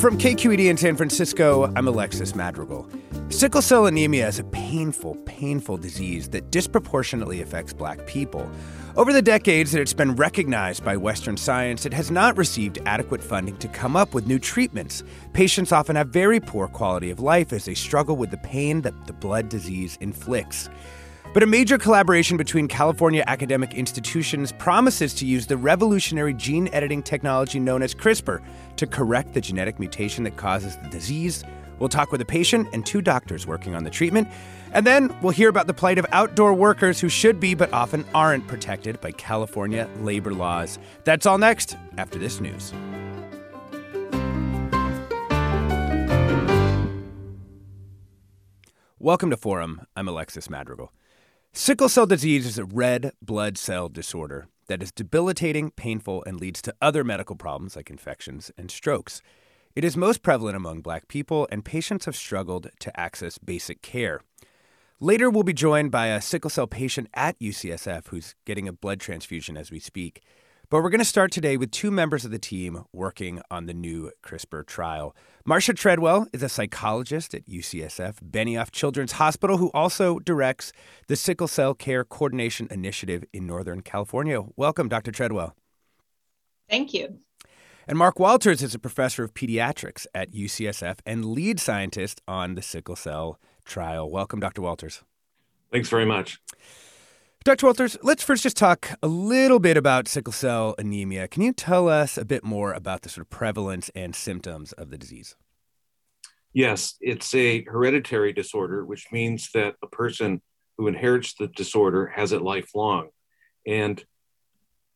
From KQED in San Francisco, I'm Alexis Madrigal. Sickle cell anemia is a painful, painful disease that disproportionately affects black people. Over the decades that it's been recognized by Western science, it has not received adequate funding to come up with new treatments. Patients often have very poor quality of life as they struggle with the pain that the blood disease inflicts. But a major collaboration between California academic institutions promises to use the revolutionary gene editing technology known as CRISPR to correct the genetic mutation that causes the disease. We'll talk with a patient and two doctors working on the treatment. And then we'll hear about the plight of outdoor workers who should be but often aren't protected by California labor laws. That's all next after this news. Welcome to Forum. I'm Alexis Madrigal. Sickle cell disease is a red blood cell disorder that is debilitating, painful, and leads to other medical problems like infections and strokes. It is most prevalent among black people, and patients have struggled to access basic care. Later, we'll be joined by a sickle cell patient at UCSF who's getting a blood transfusion as we speak. But we're going to start today with two members of the team working on the new CRISPR trial. Marcia Treadwell is a psychologist at UCSF Benioff Children's Hospital who also directs the Sickle Cell Care Coordination Initiative in Northern California. Welcome, Dr. Treadwell. Thank you. And Mark Walters is a professor of pediatrics at UCSF and lead scientist on the sickle cell trial. Welcome, Dr. Walters. Thanks very much. Dr. Walters, let's first just talk a little bit about sickle cell anemia. Can you tell us a bit more about the sort of prevalence and symptoms of the disease? Yes, it's a hereditary disorder, which means that a person who inherits the disorder has it lifelong. And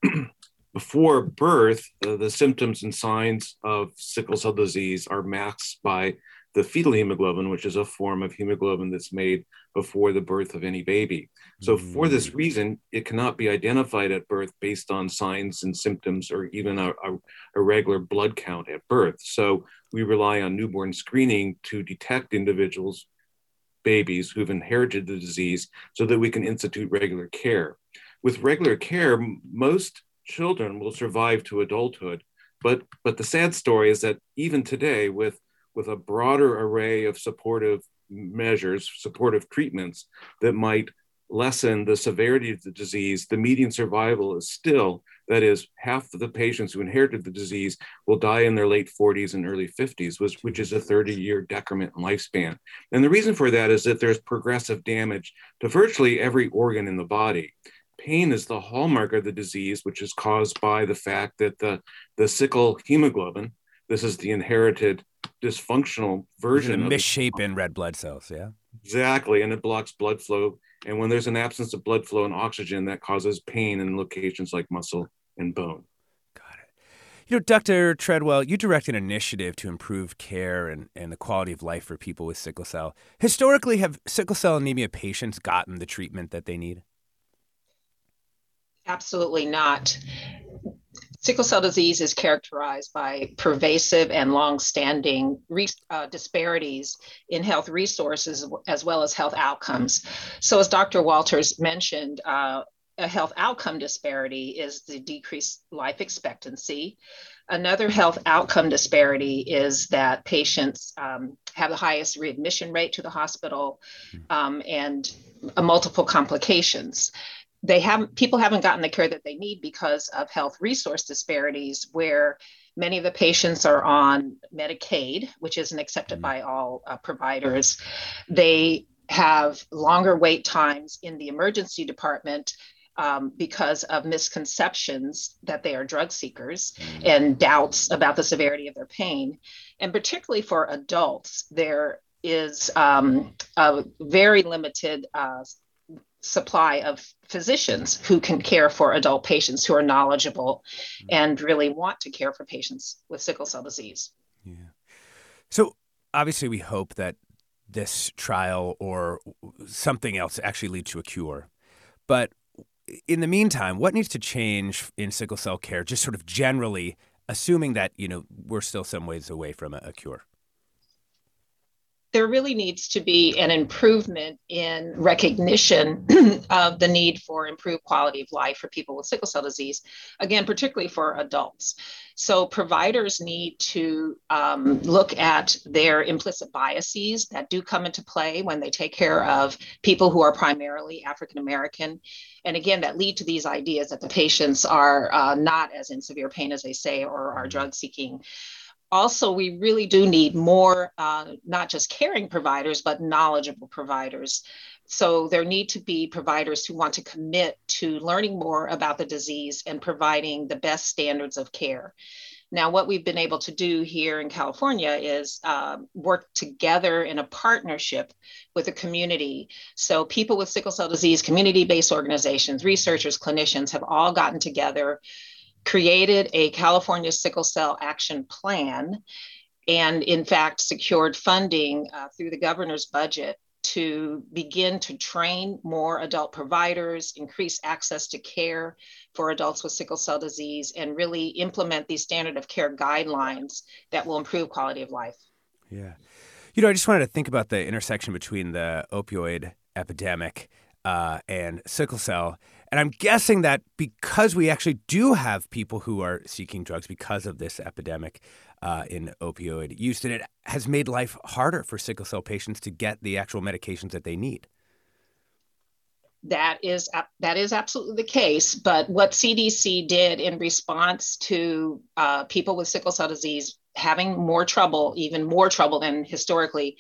before birth, uh, the symptoms and signs of sickle cell disease are masked by the fetal hemoglobin, which is a form of hemoglobin that's made before the birth of any baby. So, mm. for this mm. reason, it cannot be identified at birth based on signs and symptoms or even a, a, a regular blood count at birth. So, we rely on newborn screening to detect individuals, babies who've inherited the disease, so that we can institute regular care. With regular care, most children will survive to adulthood. But, but the sad story is that even today, with with a broader array of supportive measures, supportive treatments that might lessen the severity of the disease, the median survival is still, that is, half of the patients who inherited the disease will die in their late 40s and early 50s, which, which is a 30 year decrement in lifespan. And the reason for that is that there's progressive damage to virtually every organ in the body. Pain is the hallmark of the disease, which is caused by the fact that the, the sickle hemoglobin, this is the inherited dysfunctional version of misshapen red blood cells. Yeah, exactly, and it blocks blood flow. And when there's an absence of blood flow and oxygen, that causes pain in locations like muscle and bone. Got it. You know, Dr. Treadwell, you direct an initiative to improve care and, and the quality of life for people with sickle cell. Historically, have sickle cell anemia patients gotten the treatment that they need? Absolutely not. Sickle cell disease is characterized by pervasive and long-standing re- uh, disparities in health resources as well as health outcomes. So, as Dr. Walters mentioned, uh, a health outcome disparity is the decreased life expectancy. Another health outcome disparity is that patients um, have the highest readmission rate to the hospital um, and uh, multiple complications they haven't people haven't gotten the care that they need because of health resource disparities where many of the patients are on medicaid which isn't accepted mm-hmm. by all uh, providers they have longer wait times in the emergency department um, because of misconceptions that they are drug seekers mm-hmm. and doubts about the severity of their pain. And particularly for adults, there is um, a very limited uh, supply of physicians who can care for adult patients who are knowledgeable mm-hmm. and really want to care for patients with sickle cell disease. Yeah. So obviously, we hope that this trial or something else actually leads to a cure. But in the meantime, what needs to change in sickle cell care, just sort of generally, assuming that you know we're still some ways away from a, a cure? There really needs to be an improvement in recognition of the need for improved quality of life for people with sickle cell disease, again, particularly for adults. So, providers need to um, look at their implicit biases that do come into play when they take care of people who are primarily African American. And again, that lead to these ideas that the patients are uh, not as in severe pain as they say or are drug seeking also, we really do need more, uh, not just caring providers, but knowledgeable providers. So there need to be providers who want to commit to learning more about the disease and providing the best standards of care. Now, what we've been able to do here in California is uh, work together in a partnership with the community. So, people with sickle cell disease, community based organizations, researchers, clinicians have all gotten together created a California Sickle Cell Action Plan and, in fact, secured funding uh, through the governor's budget to begin to train more adult providers, increase access to care for adults with sickle cell disease, and really implement these standard of care guidelines that will improve quality of life. Yeah. You know, I just wanted to think about the intersection between the opioid epidemic uh, and sickle cell. And I'm guessing that because we actually do have people who are seeking drugs because of this epidemic uh, in opioid use, that it has made life harder for sickle cell patients to get the actual medications that they need. That is that is absolutely the case. But what CDC did in response to uh, people with sickle cell disease having more trouble, even more trouble than historically,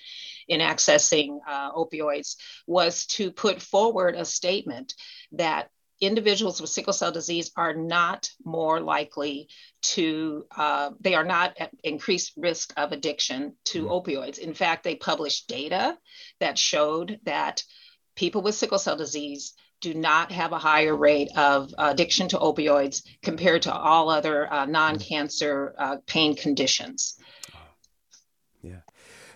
in accessing uh, opioids was to put forward a statement that individuals with sickle cell disease are not more likely to, uh, they are not at increased risk of addiction to mm-hmm. opioids. In fact, they published data that showed that people with sickle cell disease do not have a higher rate of addiction to opioids compared to all other uh, non cancer uh, pain conditions. Yeah.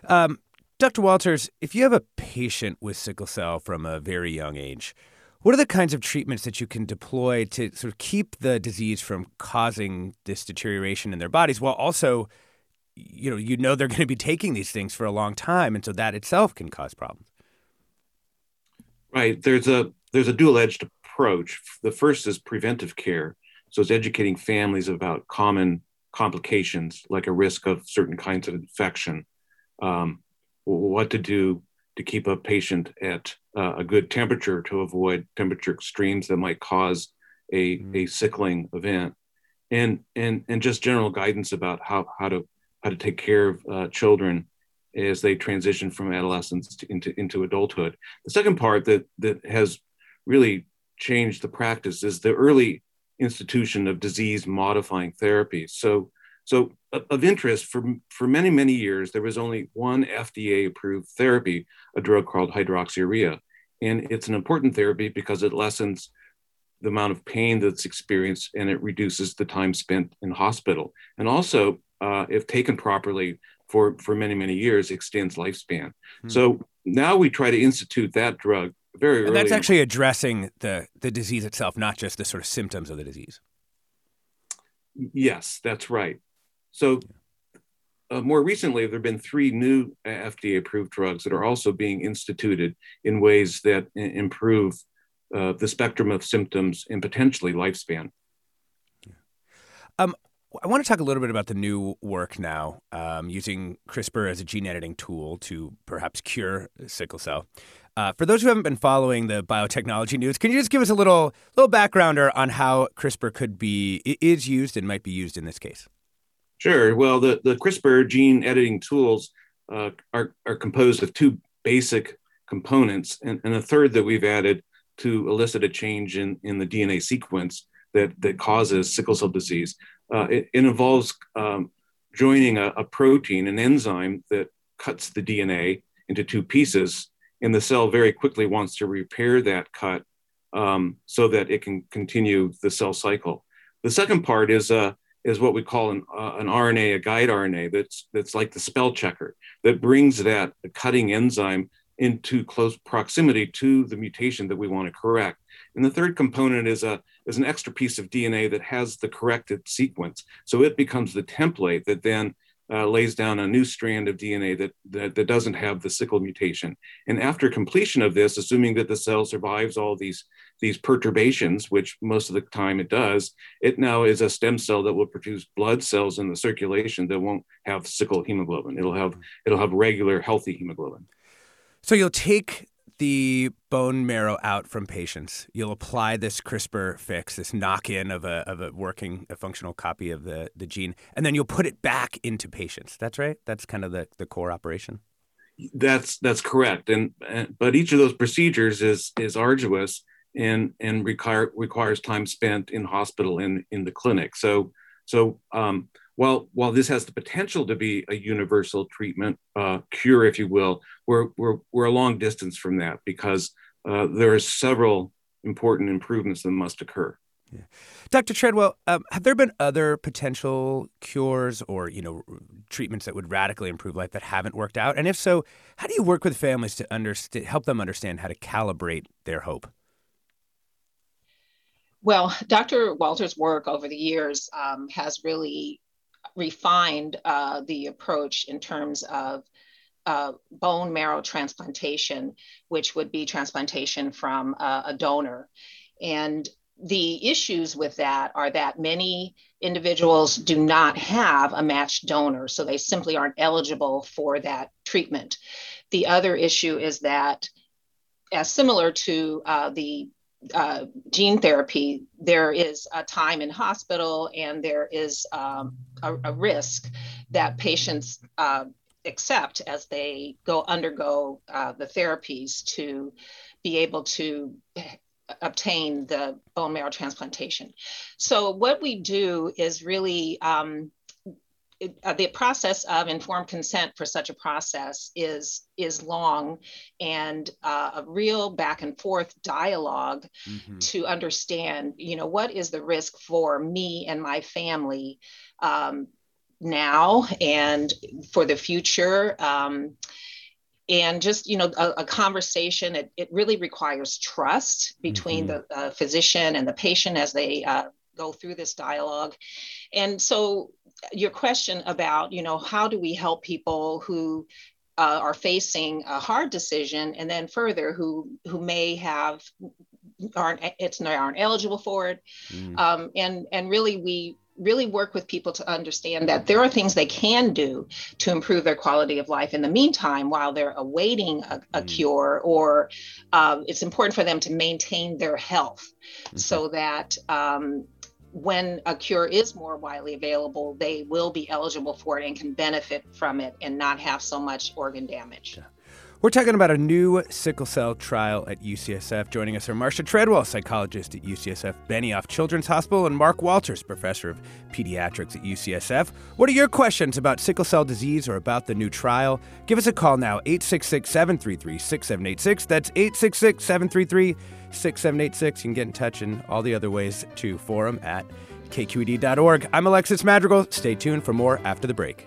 Um, Dr. Walters, if you have a patient with sickle cell from a very young age, what are the kinds of treatments that you can deploy to sort of keep the disease from causing this deterioration in their bodies while also you know you know they're going to be taking these things for a long time and so that itself can cause problems. Right, there's a there's a dual-edged approach. The first is preventive care. So it's educating families about common complications like a risk of certain kinds of infection. Um, what to do to keep a patient at uh, a good temperature to avoid temperature extremes that might cause a, mm-hmm. a sickling event and and and just general guidance about how how to how to take care of uh, children as they transition from adolescence to, into into adulthood. The second part that that has really changed the practice is the early institution of disease modifying therapy. So so of interest for, for many, many years, there was only one FDA approved therapy, a drug called hydroxyurea. And it's an important therapy because it lessens the amount of pain that's experienced and it reduces the time spent in hospital. And also, uh, if taken properly for, for many, many years, extends lifespan. Hmm. So now we try to institute that drug very and That's actually addressing the, the disease itself, not just the sort of symptoms of the disease. Yes, that's right. So uh, more recently, there have been three new uh, FDA approved drugs that are also being instituted in ways that improve uh, the spectrum of symptoms and potentially lifespan. Um, I want to talk a little bit about the new work now, um, using CRISPR as a gene editing tool to perhaps cure sickle cell. Uh, for those who haven't been following the biotechnology news, can you just give us a little little backgrounder on how CRISPR could be is used and might be used in this case? Sure. Well, the, the CRISPR gene editing tools uh, are, are composed of two basic components, and, and a third that we've added to elicit a change in, in the DNA sequence that, that causes sickle cell disease. Uh, it, it, involves um, joining a, a, protein, an enzyme that cuts the DNA into two pieces, and the cell very quickly wants to repair that cut um, so that it can continue the cell cycle. The second part is uh, is what we call an, uh, an RNA, a guide RNA that's that's like the spell checker that brings that cutting enzyme into close proximity to the mutation that we want to correct. And the third component is a is an extra piece of DNA that has the corrected sequence. So it becomes the template that then uh, lays down a new strand of DNA that, that, that doesn't have the sickle mutation. And after completion of this, assuming that the cell survives all these these perturbations, which most of the time it does, it now is a stem cell that will produce blood cells in the circulation that won't have sickle hemoglobin. It'll have it'll have regular healthy hemoglobin. So you'll take the bone marrow out from patients. You'll apply this CRISPR fix, this knock in of a, of a working, a functional copy of the, the gene, and then you'll put it back into patients. That's right? That's kind of the, the core operation. That's that's correct. And, and but each of those procedures is is arduous and and require requires time spent in hospital and in the clinic. So so um, while while this has the potential to be a universal treatment uh, cure, if you will, we're we're we're a long distance from that because uh, there are several important improvements that must occur. Yeah. Dr. Treadwell, um, have there been other potential cures or you know treatments that would radically improve life that haven't worked out? And if so, how do you work with families to understand, help them understand how to calibrate their hope? Well, Dr. Walter's work over the years um, has really refined uh, the approach in terms of uh, bone marrow transplantation, which would be transplantation from uh, a donor. And the issues with that are that many individuals do not have a matched donor, so they simply aren't eligible for that treatment. The other issue is that, as similar to uh, the uh, gene therapy, there is a time in hospital and there is um, a, a, risk that patients uh, accept as they go undergo uh, the therapies to be able to obtain the bone marrow transplantation. So what we do is really um, uh, the process of informed consent for such a process is is long and uh, a real back and forth dialogue mm-hmm. to understand you know what is the risk for me and my family um, now and for the future um, and just you know a, a conversation it, it, really requires trust between mm-hmm. the uh, physician and the patient as they uh, go through this dialogue and so your question about you know how do we help people who uh, are facing a hard decision and then further who who may have aren't it's aren't eligible for it mm. um, and and really we really work with people to understand that there are things they can do to improve their quality of life in the meantime while they're awaiting a, a mm. cure or uh, it's important for them to maintain their health mm-hmm. so that um, when a cure is more widely available, they will be eligible for it and can benefit from it and not have so much organ damage. We're talking about a new sickle cell trial at UCSF. Joining us are Marcia Treadwell, psychologist at UCSF Benioff Children's Hospital, and Mark Walters, professor of pediatrics at UCSF. What are your questions about sickle cell disease or about the new trial? Give us a call now, 866 733 6786. That's 866 733 6786. You can get in touch in all the other ways to forum at kqed.org. I'm Alexis Madrigal. Stay tuned for more after the break.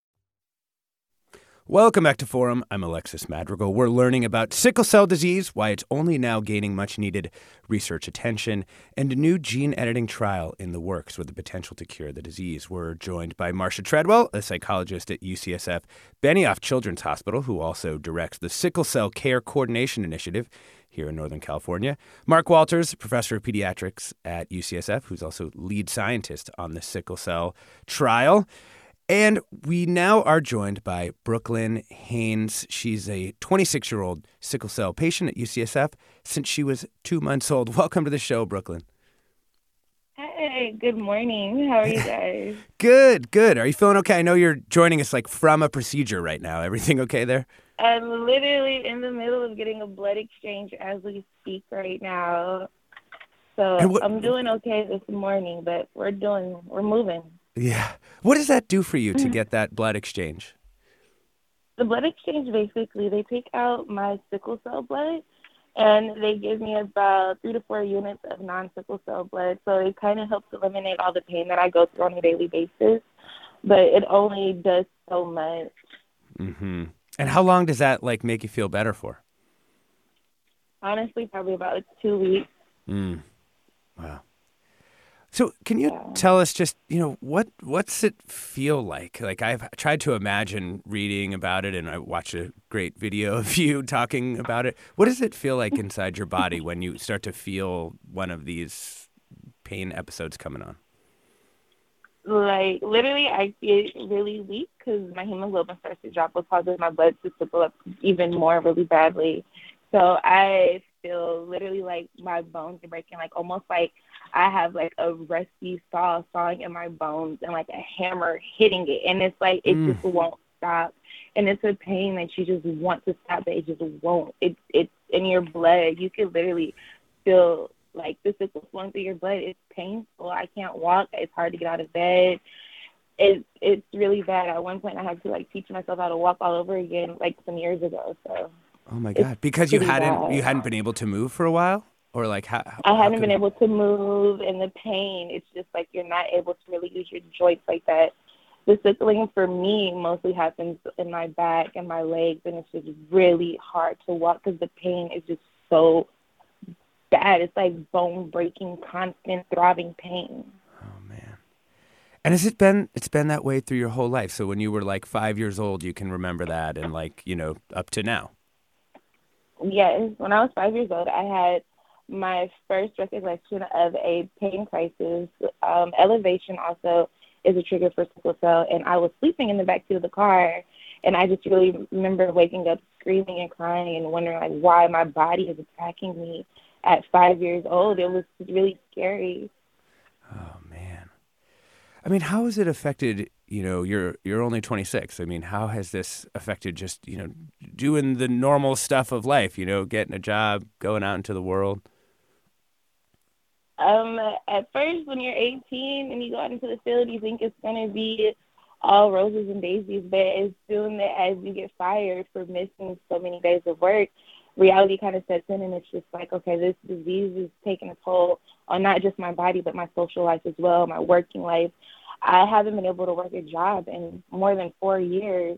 Welcome back to Forum. I'm Alexis Madrigal. We're learning about sickle cell disease, why it's only now gaining much needed research attention, and a new gene editing trial in the works with the potential to cure the disease. We're joined by Marcia Treadwell, a psychologist at UCSF Benioff Children's Hospital, who also directs the Sickle Cell Care Coordination Initiative here in Northern California. Mark Walters, professor of pediatrics at UCSF, who's also lead scientist on the sickle cell trial. And we now are joined by Brooklyn Haynes. She's a 26 year old sickle cell patient at UCSF since she was two months old. Welcome to the show, Brooklyn. Hey, good morning. How are you guys? good, good. Are you feeling okay? I know you're joining us like from a procedure right now. Everything okay there? I'm literally in the middle of getting a blood exchange as we speak right now. So what, I'm doing okay this morning, but we're doing, we're moving. Yeah. What does that do for you to get that blood exchange? The blood exchange basically, they take out my sickle cell blood and they give me about three to four units of non sickle cell blood. So it kind of helps eliminate all the pain that I go through on a daily basis, but it only does so much. Mm-hmm. And how long does that like make you feel better for? Honestly, probably about two weeks. Mm. Wow. So, can you tell us just you know what what's it feel like? Like I've tried to imagine reading about it, and I watched a great video of you talking about it. What does it feel like inside your body when you start to feel one of these pain episodes coming on? Like literally, I feel really weak because my hemoglobin starts to drop, which causes my blood to trickle up even more, really badly. So I feel literally like my bones are breaking, like almost like I have like a rusty saw sawing in my bones and like a hammer hitting it, and it's like it mm. just won't stop, and it's a pain that you just want to stop, but it just won't. It's it's in your blood. You can literally feel like the sickle flowing through your blood. It's painful. I can't walk. It's hard to get out of bed. It's it's really bad. At one point, I had to like teach myself how to walk all over again, like some years ago. So. Oh my god! Because you hadn't you hadn't been able to move for a while, or like how? I hadn't been able to move, and the pain. It's just like you're not able to really use your joints like that. The sickling for me mostly happens in my back and my legs, and it's just really hard to walk because the pain is just so bad. It's like bone breaking, constant throbbing pain. Oh man! And has it been? It's been that way through your whole life. So when you were like five years old, you can remember that, and like you know up to now. Yes, when I was five years old, I had my first recollection of a pain crisis. Um, elevation also is a trigger for sickle cell, and I was sleeping in the backseat of the car, and I just really remember waking up screaming and crying and wondering like why my body is attacking me at five years old. It was really scary. Oh man, I mean, how has it affected you know you're you're only 26 i mean how has this affected just you know doing the normal stuff of life you know getting a job going out into the world? Um at first when you're 18 and you go out into the field you think it's going to be all roses and daisies but as soon as you get fired for missing so many days of work. Reality kind of sets in and it's just like okay this disease is taking a toll on not just my body but my social life as well my working life I haven't been able to work a job in more than four years.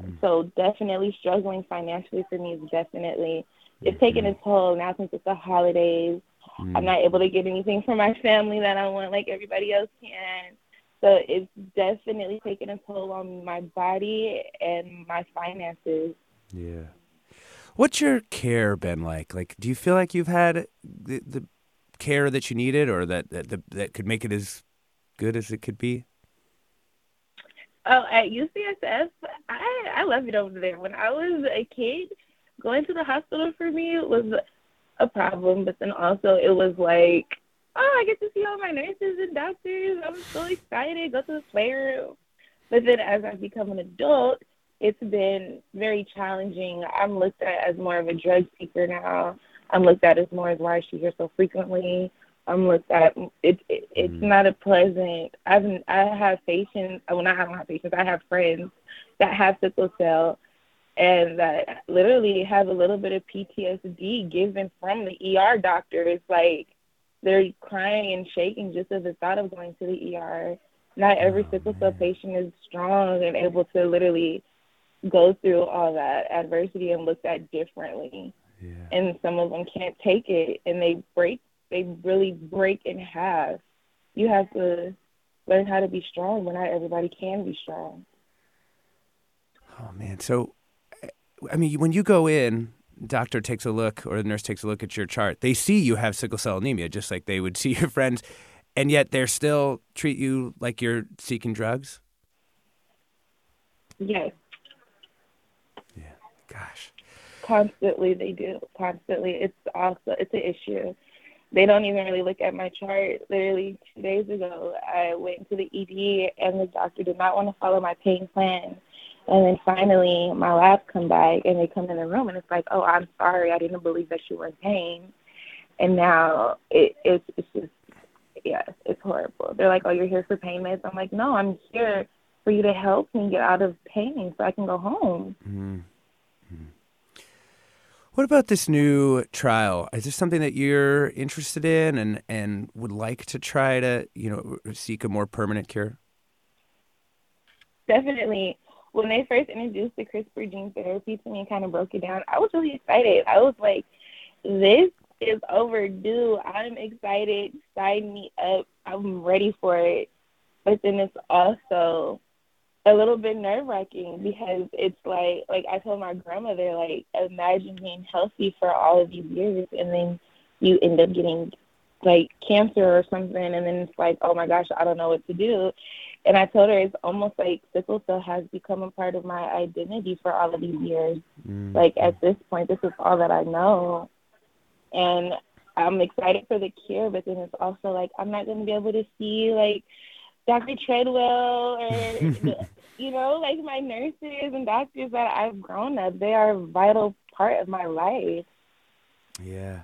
Mm. So definitely struggling financially for me is definitely it's mm-hmm. taken its toll now since it's the holidays. Mm. I'm not able to get anything from my family that I want like everybody else can. So it's definitely taken a toll on my body and my finances. Yeah. What's your care been like? Like, do you feel like you've had the, the care that you needed, or that that that could make it as good as it could be? Oh, at UCSF, I I love it over there. When I was a kid, going to the hospital for me was a problem, but then also it was like, oh, I get to see all my nurses and doctors. I'm so excited. Go to the playroom. But then as I become an adult, it's been very challenging. I'm looked at as more of a drug seeker now. I'm looked at as more as why is she here so frequently. I'm looked at. It, it it's mm. not a pleasant. I've I have patients. Well, not I don't have patients. I have friends that have sickle cell, and that literally have a little bit of PTSD given from the ER doctors. Like they're crying and shaking just at the thought of going to the ER. Not every oh, sickle cell patient is strong and able to literally go through all that adversity and looked at differently. Yeah. And some of them can't take it and they break, they really break in half. You have to learn how to be strong when not everybody can be strong. Oh, man. So, I mean, when you go in, doctor takes a look or the nurse takes a look at your chart, they see you have sickle cell anemia just like they would see your friends, and yet they're still treat you like you're seeking drugs? Yes. Yeah. Gosh. Constantly, they do. Constantly, it's also it's an issue. They don't even really look at my chart. Literally two days ago, I went to the ED, and the doctor did not want to follow my pain plan. And then finally, my lab come back, and they come in the room, and it's like, "Oh, I'm sorry, I didn't believe that you were in pain." And now it, it's it's just yeah, it's horrible. They're like, "Oh, you're here for pain meds." I'm like, "No, I'm here for you to help me get out of pain so I can go home. Mm-hmm. What about this new trial? Is this something that you're interested in and, and would like to try to, you know, seek a more permanent cure? Definitely. When they first introduced the CRISPR gene therapy to me and kind of broke it down, I was really excited. I was like, this is overdue. I'm excited. Sign me up. I'm ready for it. But then it's also a little bit nerve wracking because it's like like I told my grandmother like imagine being healthy for all of these years and then you end up getting like cancer or something and then it's like oh my gosh I don't know what to do and I told her it's almost like sickle cell has become a part of my identity for all of these years mm. like at this point this is all that I know and I'm excited for the cure but then it's also like I'm not going to be able to see like Dr. Treadwell or you know, like my nurses and doctors that I've grown up, they are a vital part of my life. Yeah.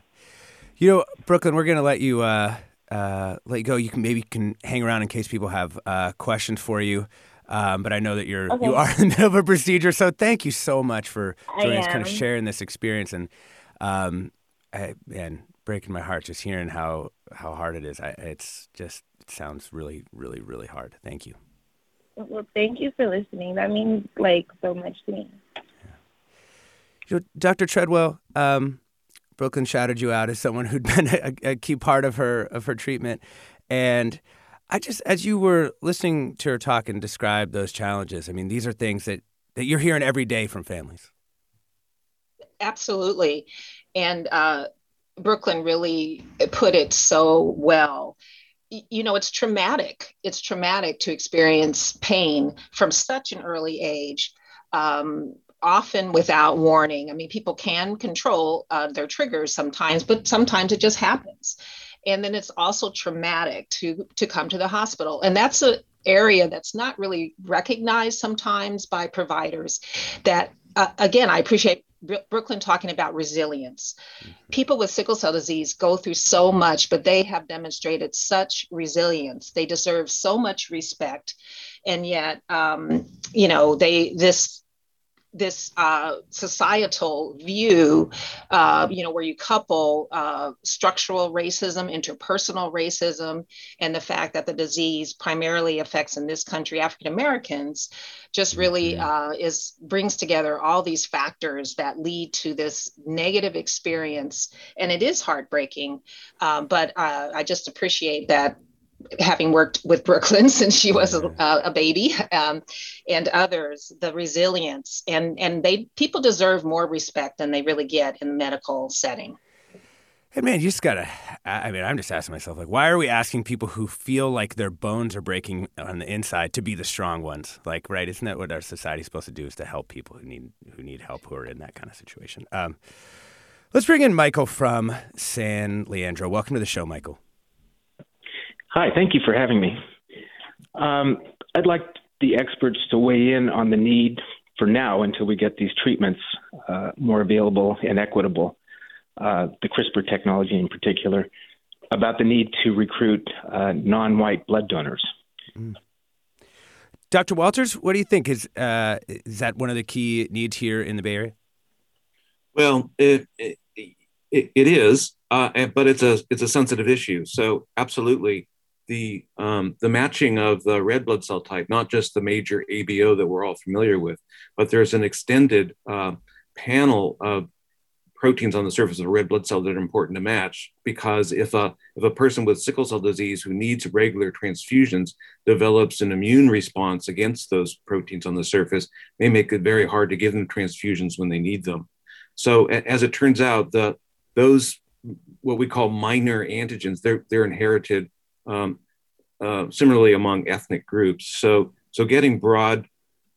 You know, Brooklyn, we're gonna let you uh, uh, let you go. You can maybe can hang around in case people have uh, questions for you. Um, but I know that you're okay. you are in the middle of a procedure, so thank you so much for joining us, kind of sharing this experience and um, I, and breaking my heart just hearing how how hard it is. I, it's just it sounds really really really hard. Thank you. Well, thank you for listening. That means like so much to me. You know, Dr. Treadwell, um, Brooklyn shouted you out as someone who'd been a, a, key part of her of her treatment, and I just, as you were listening to her talk and describe those challenges, I mean, these are things that that you're hearing every day from families. Absolutely, and uh, Brooklyn really put it so well you know it's traumatic. It's traumatic to experience pain from such an early age um, often without warning. I mean people can control uh, their triggers sometimes but sometimes it just happens. And then it's also traumatic to to come to the hospital. And that's a area that's not really recognized sometimes by providers that uh, again i appreciate Brooklyn talking about resilience. Mm-hmm. People with sickle cell disease go through so much, but they have demonstrated such resilience. They deserve so much respect, and yet, um, you know, they this this uh, societal view, uh, you know, where you couple uh, structural racism, interpersonal racism, and the fact that the disease primarily affects in this country African Americans, just really mm-hmm. uh, is brings together all these factors that lead to this negative experience, and it is heartbreaking. Um, but uh, I just appreciate that having worked with Brooklyn since she was a, a baby, um, and others, the resilience and and they people deserve more respect than they really get in the medical setting. Hey man, you just gotta. I mean, I'm just asking myself, like, why are we asking people who feel like their bones are breaking on the inside to be the strong ones? Like, right? Isn't that what our society's supposed to do? Is to help people who need who need help, who are in that kind of situation. Um, let's bring in Michael from San Leandro. Welcome to the show, Michael. Hi, thank you for having me. Um, I'd like the experts to weigh in on the need for now until we get these treatments uh, more available and equitable, uh, the CRISPR technology in particular, about the need to recruit uh, non white blood donors. Mm. Dr. Walters, what do you think? Is, uh, is that one of the key needs here in the Bay Area? Well, it, it, it is, uh, but it's a, it's a sensitive issue. So, absolutely the um, the matching of the red blood cell type, not just the major ABO that we're all familiar with, but there's an extended uh, panel of proteins on the surface of a red blood cell that are important to match. Because if a if a person with sickle cell disease who needs regular transfusions develops an immune response against those proteins on the surface, may make it very hard to give them transfusions when they need them. So as it turns out, the those what we call minor antigens, they're they're inherited um, uh, similarly among ethnic groups. So, so getting broad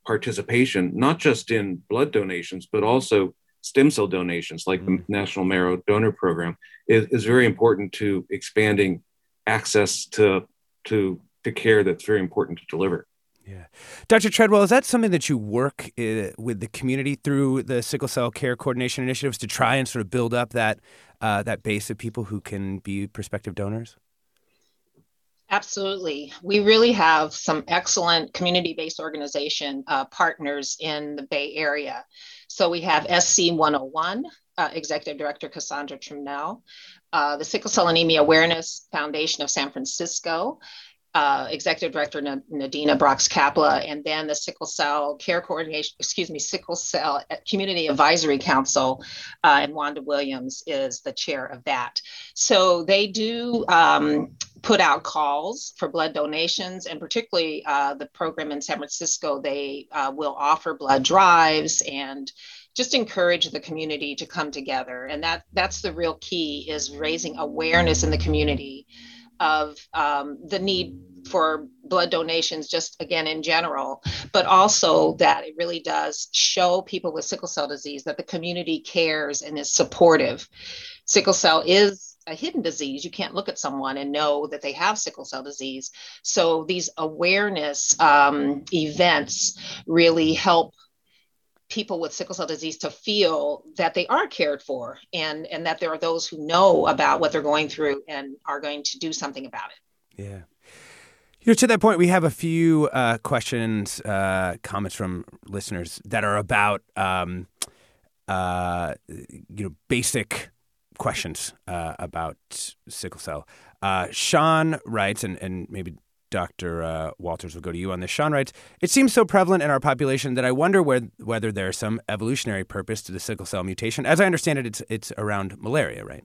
participation, not just in blood donations, but also stem cell donations, like the mm-hmm. National Marrow Donor Program, is, is very important to expanding access to, to, to care that's very important to deliver. Yeah. Dr. Treadwell, is that something that you work uh, with the community through the sickle cell care coordination initiatives to try and sort of build up that, uh, that base of people who can be prospective donors? Absolutely. We really have some excellent community based organization uh, partners in the Bay Area. So we have SC 101, uh, Executive Director Cassandra Trimnell, uh, the Sickle Cell Anemia Awareness Foundation of San Francisco, uh, Executive Director Nadina Brox Kapla, and then the Sickle Cell Care Coordination, excuse me, Sickle Cell Community Advisory Council, uh, and Wanda Williams is the chair of that. So they do um, put out calls for blood donations, and particularly uh, the program in San Francisco, they uh, will offer blood drives and just encourage the community to come together. And that that's the real key is raising awareness in the community of um, the need for blood donations, just again in general, but also that it really does show people with sickle cell disease that the community cares and is supportive. Sickle cell is a hidden disease. You can't look at someone and know that they have sickle cell disease. So these awareness um, events really help people with sickle cell disease to feel that they are cared for and and that there are those who know about what they're going through and are going to do something about it yeah you know, to that point, we have a few uh, questions, uh, comments from listeners that are about, um, uh, you know, basic questions uh, about sickle cell. Uh, Sean writes, and, and maybe Dr. Uh, Walters will go to you on this. Sean writes, It seems so prevalent in our population that I wonder where, whether there's some evolutionary purpose to the sickle cell mutation. As I understand it, it's, it's around malaria, right?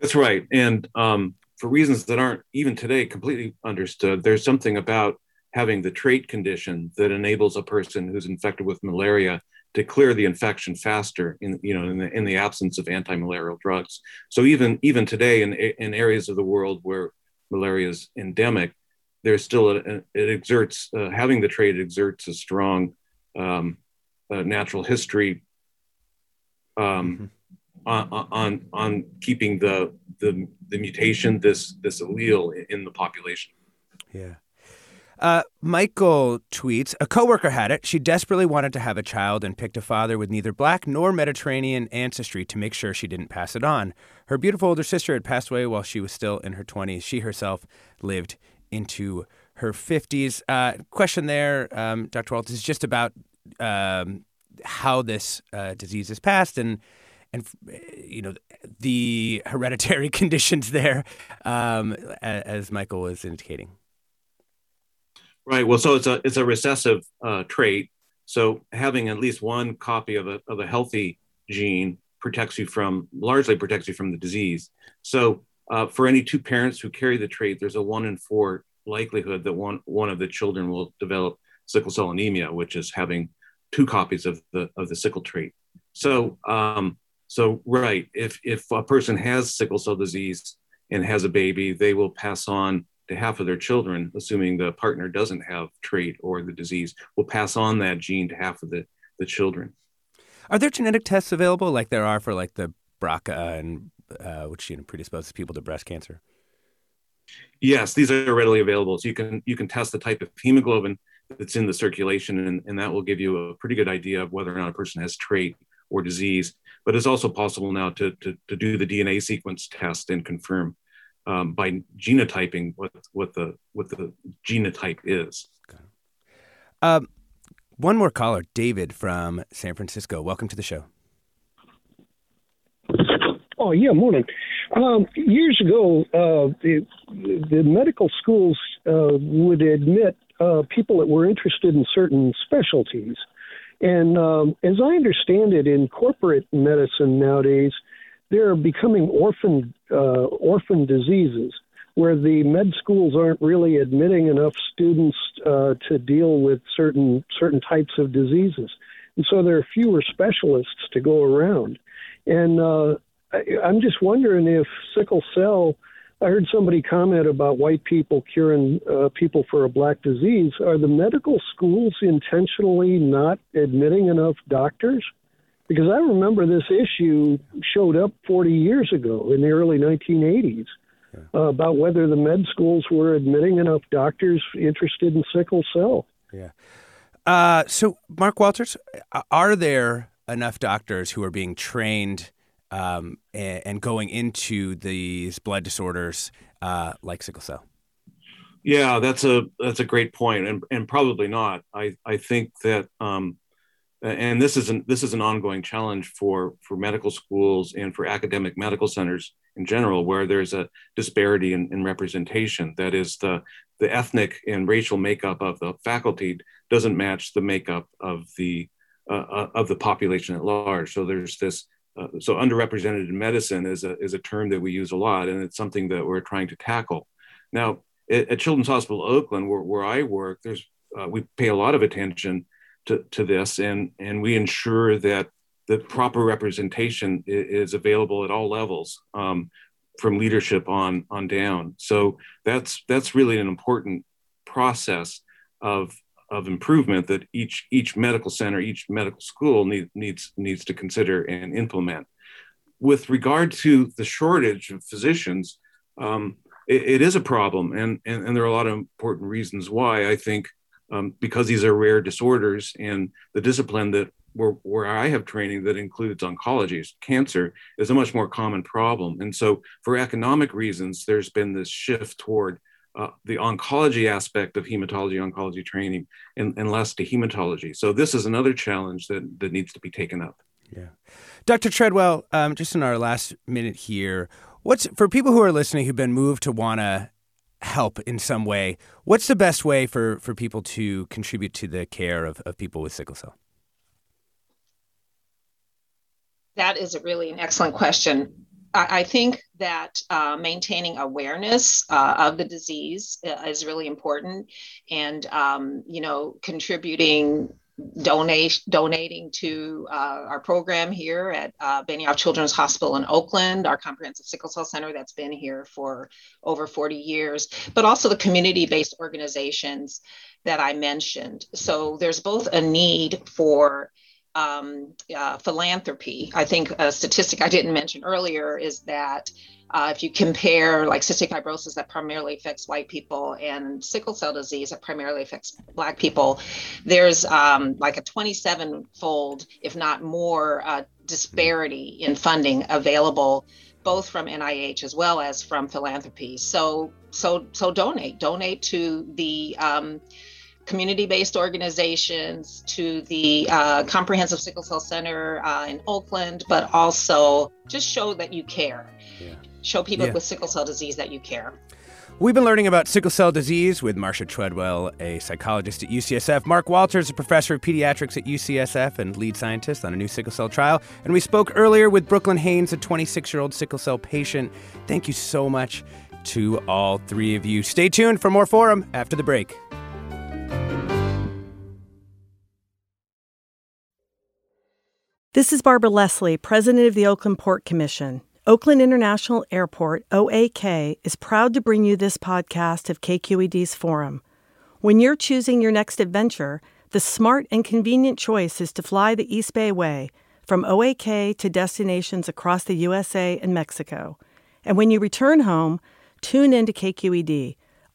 That's right. And um, for reasons that aren't even today completely understood, there's something about having the trait condition that enables a person who's infected with malaria to clear the infection faster in you know in the, in the absence of anti-malarial drugs. So even even today in in areas of the world where malaria is endemic, there's still a, a, it exerts uh, having the trait exerts a strong um, uh, natural history um, mm-hmm. on, on on keeping the the the mutation this this allele in the population. Yeah. Uh, Michael tweets A coworker had it. She desperately wanted to have a child and picked a father with neither black nor Mediterranean ancestry to make sure she didn't pass it on. Her beautiful older sister had passed away while she was still in her 20s. She herself lived into her 50s. Uh, question there, um, Dr. Walters, is just about um, how this uh, disease is passed and and you know the hereditary conditions there, um, as Michael was indicating. Right. Well, so it's a it's a recessive uh, trait. So having at least one copy of a of a healthy gene protects you from largely protects you from the disease. So uh, for any two parents who carry the trait, there's a one in four likelihood that one one of the children will develop sickle cell anemia, which is having two copies of the of the sickle trait. So um, so right, if if a person has sickle cell disease and has a baby, they will pass on to half of their children, assuming the partner doesn't have trait or the disease, will pass on that gene to half of the, the children. Are there genetic tests available like there are for like the BRCA and uh, which you know predisposes people to breast cancer? Yes, these are readily available. So you can you can test the type of hemoglobin that's in the circulation, and, and that will give you a pretty good idea of whether or not a person has trait or disease. But it's also possible now to, to, to do the DNA sequence test and confirm um, by genotyping what what the what the genotype is. Okay. Um, one more caller, David from San Francisco. Welcome to the show. Oh yeah, morning. Um, years ago, uh, the, the medical schools uh, would admit uh, people that were interested in certain specialties. And um, as I understand it, in corporate medicine nowadays, they're becoming orphan uh, orphan diseases where the med schools aren't really admitting enough students uh, to deal with certain certain types of diseases, and so there are fewer specialists to go around. And uh, I, I'm just wondering if sickle cell. I heard somebody comment about white people curing uh, people for a black disease. Are the medical schools intentionally not admitting enough doctors? Because I remember this issue showed up 40 years ago in the early 1980s uh, about whether the med schools were admitting enough doctors interested in sickle cell. Yeah. Uh, so, Mark Walters, are there enough doctors who are being trained um, and, and, going into these blood disorders uh, like sickle cell? Yeah, that's a that's a great point, and and probably not. I I think that, um, and this is an this is an ongoing challenge for for medical schools and for academic medical centers in general, where there's a disparity in, in representation. That is the the ethnic and racial makeup of the faculty doesn't match the makeup of the uh, uh of the population at large. So there's this uh, so underrepresented in medicine is a, is a term that we use a lot, and it's something that we're trying to tackle. Now, at, at Children's Hospital Oakland, where, where I work, there's uh, we pay a lot of attention to, to this, and and we ensure that the proper representation is, available at all levels, um, from leadership on on down. So that's that's really an important process of of improvement that each each medical center, each medical school need, needs needs to consider and implement. With regard to the shortage of physicians, um, it, it is a problem, and, and and there are a lot of important reasons why. I think um, because these are rare disorders, and the discipline that where, where I have training that includes oncology, cancer is a much more common problem. And so, for economic reasons, there's been this shift toward uh, the oncology aspect of hematology oncology training and, and less to hematology. So this is another challenge that, that needs to be taken up. Yeah. Dr. Treadwell, um, just in our last minute here, what's for people who are listening who've been moved to want to help in some way, what's the best way for, for people to contribute to the care of, of people with sickle cell? That is a really an excellent question. I, think that uh, maintaining awareness uh, of the disease uh, is really important, and um, you know, contributing donate donating to uh, our program here at uh, Benioff Children's Hospital in Oakland, our comprehensive sickle cell center that's been here for over 40 years, but also the community-based organizations that I mentioned. So there's both a need for um, uh, philanthropy. I think a statistic I didn't mention earlier is that uh, if you compare like cystic fibrosis that primarily affects white people and sickle cell disease that primarily affects black people, there's um, like a 27 fold, if not more, uh, disparity in funding available both from NIH as well as from philanthropy. So, so, so donate, donate to the um, community-based organizations to the uh, comprehensive sickle cell center uh, in oakland but also just show that you care yeah. show people yeah. with sickle cell disease that you care We've been learning about sickle cell disease with Marcia Treadwell, a psychologist at UCSF. Mark Walters, a professor of pediatrics at UCSF and lead scientist on a new sickle cell trial. And we spoke earlier with Brooklyn Haynes, a 26 year old sickle cell patient. Thank you so much to all three of you. Stay tuned for more Forum after the break. This is Barbara Leslie, President of the Oakland Port Commission. Oakland International Airport, OAK, is proud to bring you this podcast of KQED's Forum. When you're choosing your next adventure, the smart and convenient choice is to fly the East Bay Way from OAK to destinations across the USA and Mexico. And when you return home, tune in to KQED,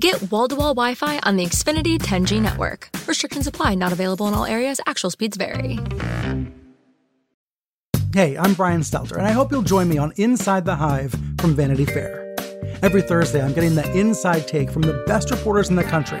Get wall to wall Wi Fi on the Xfinity 10G network. Restrictions apply, not available in all areas. Actual speeds vary. Hey, I'm Brian Stelter, and I hope you'll join me on Inside the Hive from Vanity Fair. Every Thursday, I'm getting the inside take from the best reporters in the country